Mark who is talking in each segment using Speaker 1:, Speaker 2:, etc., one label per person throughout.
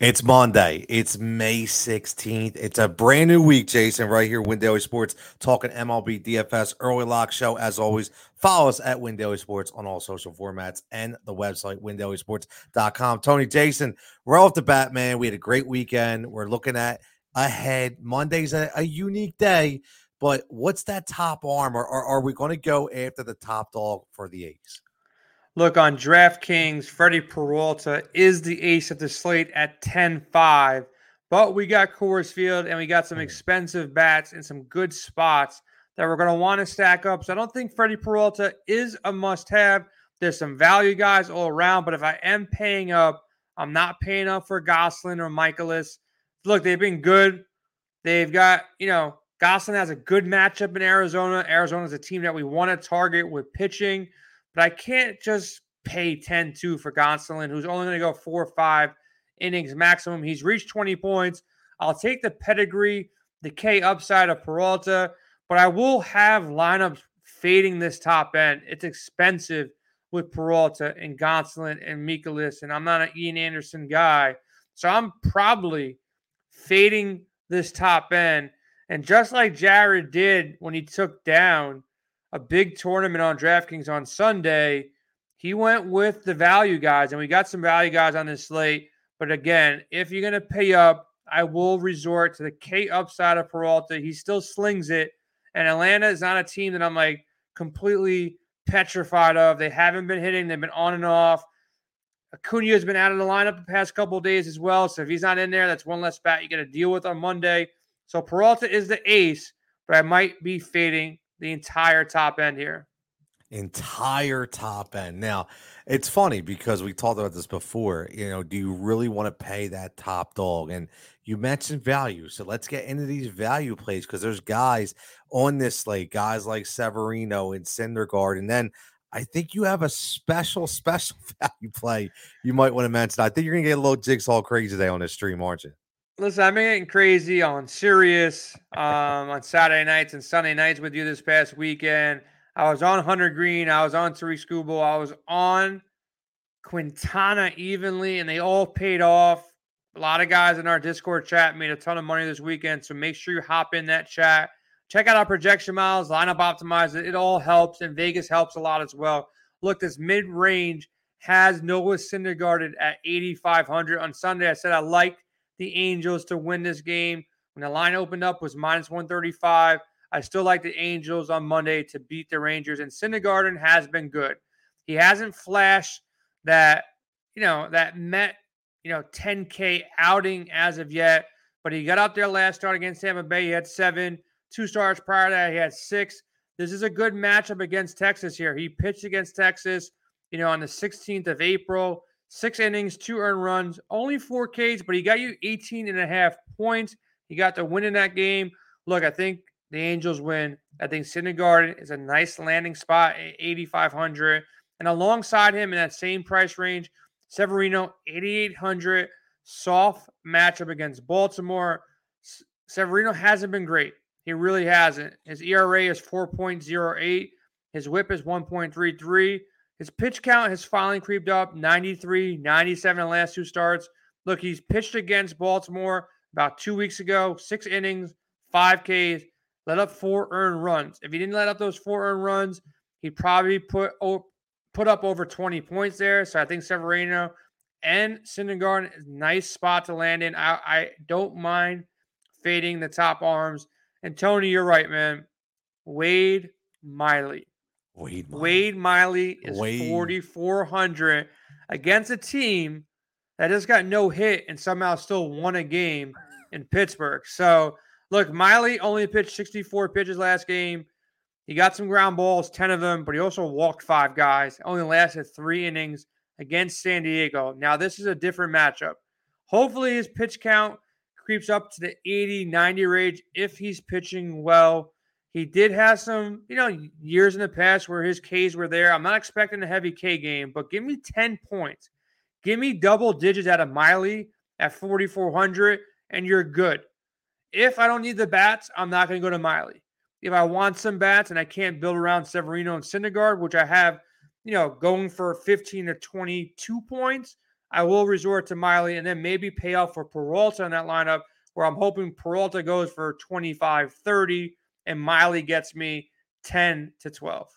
Speaker 1: It's Monday. It's May 16th. It's a brand new week, Jason, right here, Win Daily Sports, talking MLB DFS early lock show. As always, follow us at Win Daily Sports on all social formats and the website, windailysports.com. Tony, Jason, we're off the bat, man. We had a great weekend. We're looking at ahead. Monday's a, a unique day, but what's that top arm? Or, or are we going to go after the top dog for the A's?
Speaker 2: Look, on DraftKings, Freddie Peralta is the ace of the slate at 10 5. But we got Coors Field and we got some hmm. expensive bats in some good spots that we're going to want to stack up. So I don't think Freddie Peralta is a must have. There's some value guys all around, but if I am paying up, I'm not paying up for Gonsolin or Mikolas. Look, they've been good. They've got, you know, Gonsolin has a good matchup in Arizona. Arizona is a team that we want to target with pitching. But I can't just pay 10 2 for Gonsolin, who's only going to go four or five innings maximum. He's reached 20 points. I'll take the pedigree, the K upside of Peralta, but I will have lineups fading this top end. It's expensive with Peralta and Gonsolin and Mikolas, and I'm not an Ian Anderson guy. So I'm probably fading this top end. And just like Jared did when he took down a big tournament on DraftKings on Sunday, he went with the value guys, and we got some value guys on this slate. But again, if you're going to pay up, I will resort to the K upside of Peralta. He still slings it. And Atlanta is not a team that I'm like completely petrified of. They haven't been hitting, they've been on and off. Acuna has been out of the lineup the past couple days as well. So if he's not in there, that's one less bat you got to deal with on Monday. So Peralta is the ace, but I might be fading the entire top end here.
Speaker 1: Entire top end. Now, it's funny because we talked about this before. You know, do you really want to pay that top dog? And you mentioned value. So let's get into these value plays because there's guys on this slate, guys like Severino and Syndergaard. And then I think you have a special, special value play you might want to mention. I think you're going to get a little jigsaw crazy today on this stream, aren't you?
Speaker 2: Listen, I've been getting crazy on Sirius um, on Saturday nights and Sunday nights with you this past weekend. I was on Hunter Greene. I was on Tarik Skubal. I was on Quintana evenly, and they all paid off. A lot of guys in our Discord chat made a ton of money this weekend. So make sure you hop in that chat. Check out our projection miles, lineup optimizer. It all helps, and Vegas helps a lot as well. Look, this mid range has Noah Syndergaard at 8,500. On Sunday, I said I liked the Angels to win this game. When the line opened up was minus 135. I still like the Angels on Monday to beat the Rangers. And Syndergaard has been good. He hasn't flashed that, you know, that met, you know, 10K outing as of yet. But he got out there last start against Tampa Bay. He had seven. Two starts prior to that, he had six. This is a good matchup against Texas here. He pitched against Texas, you know, on the 16th of April six innings, two earned runs, only four Ks, but he got you 18 and a half points. He got the win in that game. Look, I think the Angels win. I think Syndergaard is a nice landing spot at 8,500. And alongside him in that same price range, Severino, 8,800. Soft matchup against Baltimore. Severino hasn't been great. He really hasn't. His ERA is 4.08. His whip is 1.33. His pitch count has finally creeped up 93, 97 in the last two starts. Look, he's pitched against Baltimore about two weeks ago, six innings, five Ks, let up four earned runs. If he didn't let up those four earned runs, he'd probably put put up over 20 points there. So I think Severino and Syndergaard is nice spot to land in. I, I don't mind fading the top arms. And Tony, you're right, man. Wade Miley. Wade Miley, Wade Miley is 4,400 against a team that just got no hit and somehow still won a game in Pittsburgh. So, look, Miley only pitched 64 pitches last game. He got some ground balls, 10 of them, but he also walked five guys, only lasted three innings against San Diego. Now, this is a different matchup. Hopefully, his pitch count creeps up to the 80 90 range if he's pitching well. He did have some, you know, years in the past where his Ks were there. I'm not expecting a heavy K game, but give me 10 points. Give me double digits out of Miley at 4,400, and you're good. If I don't need the bats, I'm not going to go to Miley. If I want some bats and I can't build around Severino and Syndergaard, which I have, you know, going for 15 to 22 points, I will resort to Miley and then maybe pay off for Peralta in that lineup where I'm hoping Peralta goes for 25 30 and Miley gets me 10 to 12.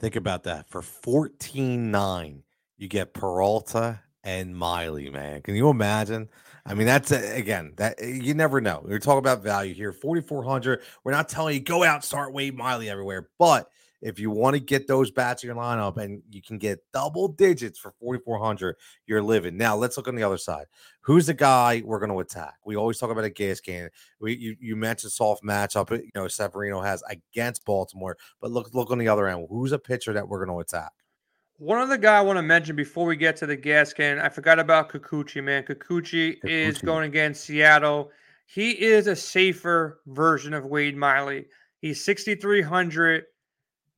Speaker 1: Think about that. For 14 9, you get Peralta and Miley, man. Can you imagine? I mean, that's a, again that eh, you never know. We're talking about value here. 4,400. We're not telling you go out start Wade Miley everywhere, but if you want to get those bats in your lineup and you can get double digits for 4,400, you're living. Now, let's look on the other side. Who's the guy we're going to attack? We always talk about a gas can. We you, you mentioned soft matchup, you know, Severino has against Baltimore, but look look on the other end. Who's a pitcher that we're going to attack?
Speaker 2: One other guy I want to mention before we get to the gas can, I forgot about Kikuchi, man. Kikuchi, Kikuchi. is going against Seattle. He is a safer version of Wade Miley. He's 6,300.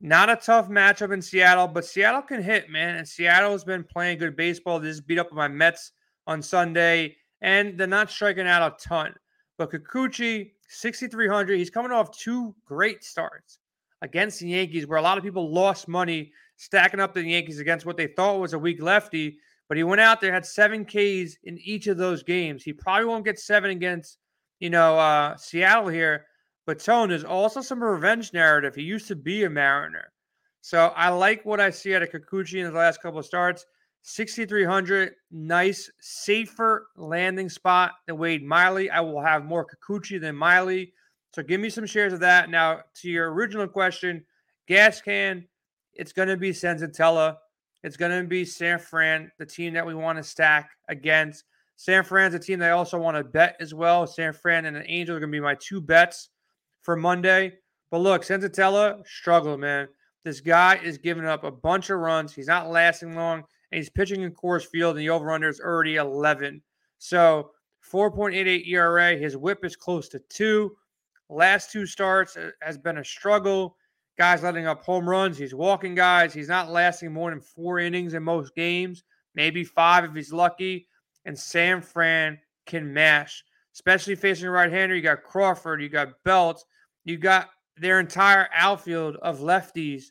Speaker 2: Not a tough matchup in Seattle, but Seattle can hit, man. And Seattle has been playing good baseball. They just beat up my Mets on Sunday, and they're not striking out a ton. But Kikuchi, 6,300. He's coming off two great starts against the Yankees, where a lot of people lost money stacking up the Yankees against what they thought was a weak lefty. But he went out there, had seven Ks in each of those games. He probably won't get seven against, you know, uh, Seattle here. But Tone, there's also some revenge narrative. He used to be a Mariner. So I like what I see out of Kikuchi in the last couple of starts. 6,300, nice, safer landing spot than Wade Miley. I will have more Kikuchi than Miley. So give me some shares of that. Now, to your original question, gas can, it's going to be Senzatela. It's going to be San Fran, the team that we want to stack against. San Fran's a team that I also want to bet as well. San Fran and the Angels are going to be my two bets for Monday. But look, Senzatela struggled, man. This guy is giving up a bunch of runs. He's not lasting long, and he's pitching in Coors Field, and the over/under is already 11. So 4.88 ERA. His WHIP is close to two. Last two starts uh, has been a struggle. Guys letting up home runs. He's walking guys. He's not lasting more than four innings in most games, maybe five if he's lucky. And San Fran can mash, especially facing a right hander. You got Crawford, you got Belt, you got their entire outfield of lefties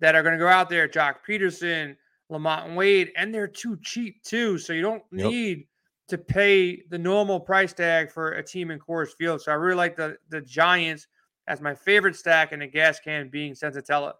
Speaker 2: that are going to go out there. Joc Pederson, LaMonte Wade, and they're too cheap too. So you don't yep. need to pay the normal price tag for a team in Coors Field. So I really like the the Giants as my favorite stack in a gas can being Senzatela.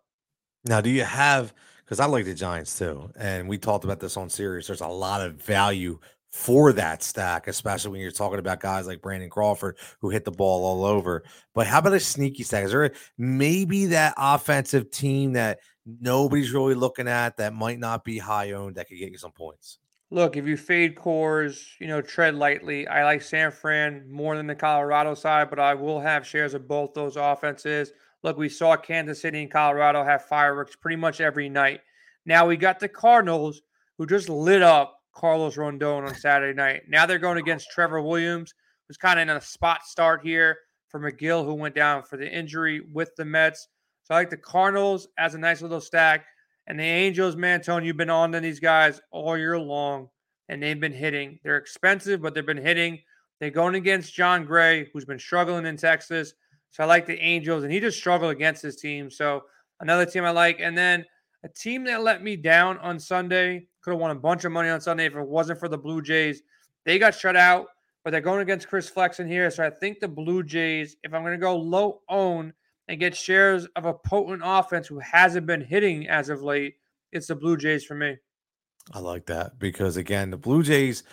Speaker 1: Now, do you have because I like the Giants too, and we talked about this on Sirius. There's a lot of value for that stack, especially when you're talking about guys like Brandon Crawford who hit the ball all over. But how about a sneaky stack? Is there maybe that offensive team that nobody's really looking at that might not be high owned that could get you some points?
Speaker 2: Look, if you fade Coors, you know, tread lightly. I like San Fran more than the Colorado side, but I will have shares of both those offenses. Look, we saw Kansas City and Colorado have fireworks pretty much every night. Now we got the Cardinals who just lit up Carlos Rodon on Saturday night. Now they're going against Trevor Williams, who's kind of in a spot start here for Megill, who went down for the injury with the Mets. So I like the Cardinals as a nice little stack. And the Angels, man, Tony, you've been on to these guys all year long, and they've been hitting. They're expensive, but they've been hitting. They're going against Jon Gray, who's been struggling in Texas. So I like the Angels, and he just struggled against his team. So another team I like. And then a team that let me down on Sunday, could have won a bunch of money on Sunday if it wasn't for the Blue Jays. They got shut out, but they're going against Chris Flexen here. So I think the Blue Jays, if I'm going to go low own, and get shares of a potent offense who hasn't been hitting as of late, it's the Blue Jays for me.
Speaker 1: I like that because again, the Blue Jays,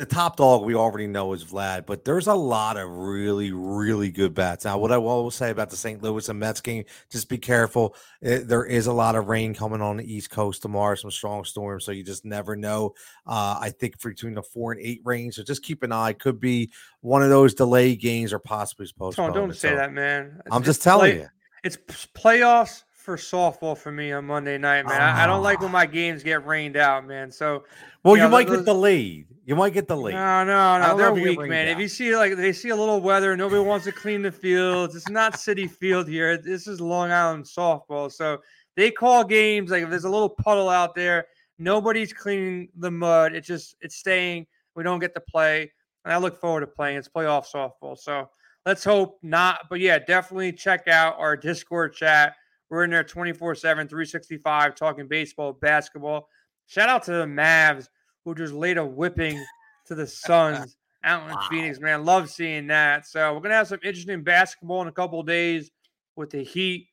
Speaker 1: the top dog we already know is Vlad, but there's a lot of really, really good bats. Now, what I will say about the St. Louis and Mets game, just be careful. It, there is a lot of rain coming on the East Coast tomorrow, some strong storms, so you just never know. Uh, I think between the four and eight range, so just keep an eye. Could be one of those delay games or possibly postponed.
Speaker 2: Don't, don't say so that, man.
Speaker 1: I'm just telling
Speaker 2: play,
Speaker 1: you.
Speaker 2: It's playoffs for softball for me on Monday night, man. I, I, don't like when ah. my games get rained out, man. So,
Speaker 1: well, you, know, you might those, get lead. You might get delayed.
Speaker 2: No, no, no. They're weak, man. If you see like they see a little weather, nobody wants to clean the fields. It's not Citi Field here. This is Long Island softball. So they call games like if there's a little puddle out there, nobody's cleaning the mud. It's just it's staying. We don't get to play, and I look forward to playing. It's playoff softball. So let's hope not. But yeah, definitely check out our Discord chat we're in there 24 7, 365, talking baseball, basketball. Shout out to the Mavs who just laid a whipping to the Suns out in wow. Phoenix. Man, love seeing that. So we're gonna have some interesting basketball in a couple days with the Heat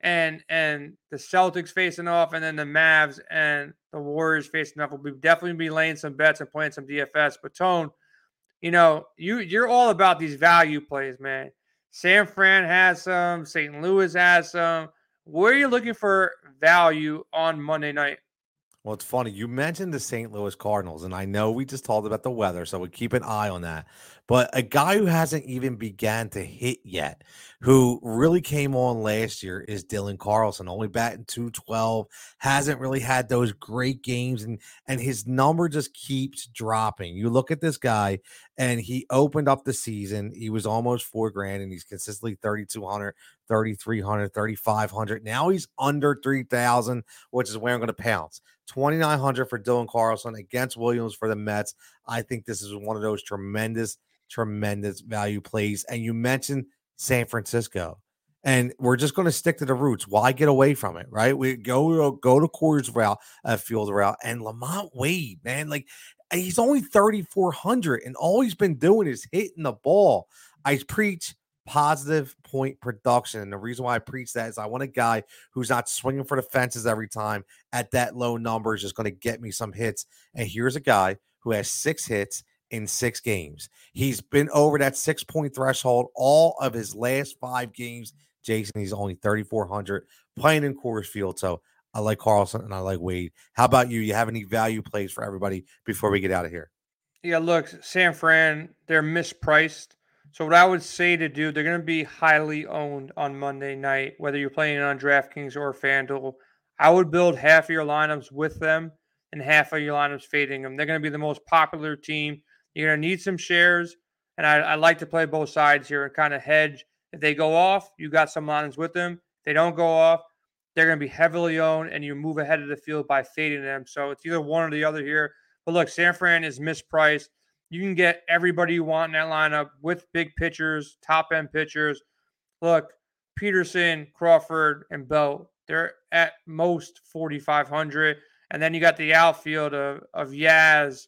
Speaker 2: and and the Celtics facing off, and then the Mavs and the Warriors facing off. We'll be definitely be laying some bets and playing some DFS. But Tone, you know, you you're all about these value plays, man. San Fran has some, St. Louis has some. Where are you looking for value on Monday night?
Speaker 1: Well, it's funny. You mentioned the St. Louis Cardinals, and I know we just talked about the weather, so we keep an eye on that. But a guy who hasn't even began to hit yet, who really came on last year, is Dylan Carlson. Only batting 212, hasn't really had those great games, and and his number just keeps dropping. You look at this guy, and he opened up the season. He was almost four grand, and he's consistently 3,200, 3,300, 3,500. Now he's under 3,000, which is where I'm going to pounce. 2,900 for Dylan Carlson against Williams for the Mets. I think this is one of those tremendous, tremendous value plays. And you mentioned San Francisco. And we're just going to stick to the roots. Why get away from it, right? We go go to Coors route, uh, field route, and LaMonte Wade, man, like he's only 3,400, and all he's been doing is hitting the ball. I preach positive point production. And the reason why I preach that is I want a guy who's not swinging for the fences every time at that low number is just going to get me some hits. And here's a guy who has six hits in six games. He's been over that six point threshold all of his last five games. Jason, he's only 3,400 playing in Coors Field. So I like Carlson and I like Wade. How about you? You have any value plays for everybody before we get out of here?
Speaker 2: Yeah, look, San Fran, they're mispriced. So what I would say to do, they're going to be highly owned on Monday night, whether you're playing on DraftKings or FanDuel. I would build half of your lineups with them and half of your lineups fading them. They're going to be the most popular team. You're going to need some shares, and I, I like to play both sides here and kind of hedge. If they go off, you got some lineups with them. If they don't go off, they're going to be heavily owned, and you move ahead of the field by fading them. So it's either one or the other here. But look, San Fran is mispriced. You can get everybody you want in that lineup with big pitchers, top end pitchers. Look, Pederson, Crawford, and Bell, they're at most 4,500. And then you got the outfield of, of Yaz,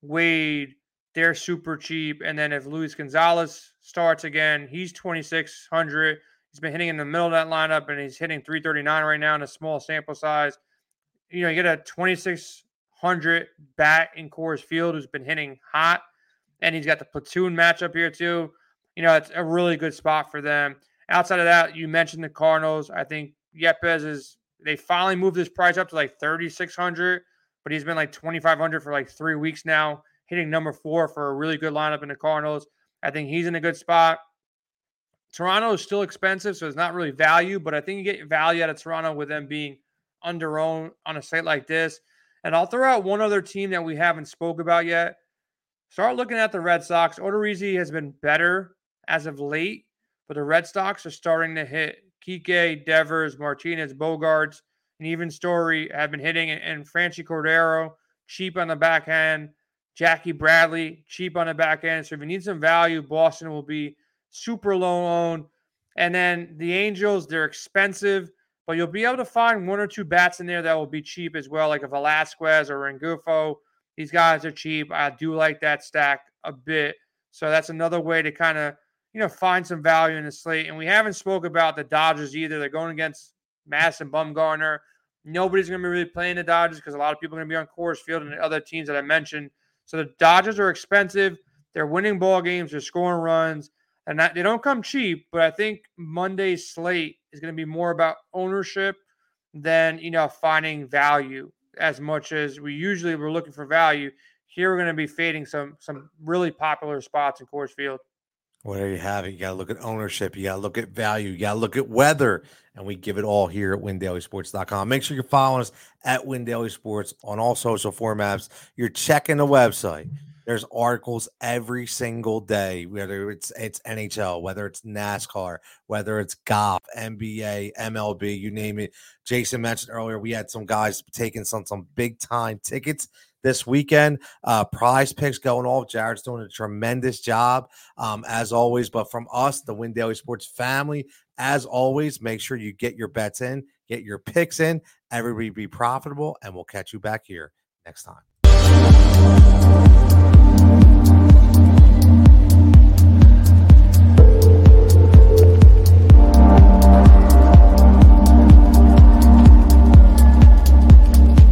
Speaker 2: Wade, they're super cheap. And then if Luis Gonzalez starts again, he's 2,600. He's been hitting in the middle of that lineup and he's hitting 339 right now in a small sample size. You know, you get a 26 hundred bat in Coors Field who's been hitting hot, and he's got the platoon matchup here too. You know, it's a really good spot for them. Outside of that, you mentioned the Cardinals. I think Yepez is they finally moved his price up to like thirty six hundred, but he's been like twenty five hundred for like three weeks now, hitting number four for a really good lineup in the Cardinals. I think he's in a good spot. Toronto is still expensive, so it's not really value, but I think you get value out of Toronto with them being under owned on a site like this. And I'll throw out one other team that we haven't spoke about yet. Start looking at the Red Sox. Odorizzi has been better as of late, but the Red Sox are starting to hit. Kike, Devers, Martinez, Bogaerts, and even Story have been hitting, and Franchy Cordero cheap on the back end. Jackie Bradley cheap on the back end. So if you need some value, Boston will be super low owned. And then the Angels, they're expensive, but you'll be able to find one or two bats in there that will be cheap as well, like a Velazquez or Rengifo. These guys are cheap. I do like that stack a bit. So that's another way to kind of, you know, find some value in the slate. And we haven't spoke about the Dodgers either. They're going against Madison Bumgarner. Nobody's going to be really playing the Dodgers because a lot of people are going to be on Coors Field and the other teams that I mentioned. So the Dodgers are expensive. They're winning ball games. They're scoring runs and that, they don't come cheap. But I think Monday's slate is going to be more about ownership than you know finding value as much as we usually were looking for value. Here we're going to be fading some some really popular spots in Coors Field.
Speaker 1: There you have. You got to look at ownership. You got to look at value. You got to look at weather. And we give it all here at WinDailySports.com. Make sure you're following us at WinDailySports on all social formats. You're checking the website. There's articles every single day, whether it's it's NHL, whether it's NASCAR, whether it's golf, NBA, MLB, you name it. Jason mentioned earlier we had some guys taking some some big time tickets this weekend. Uh, PrizePicks going off. Jared's doing a tremendous job, um, as always. But from us, the Win Daily Sports family, as always, make sure you get your bets in, get your picks in. Everybody be profitable, and we'll catch you back here next time.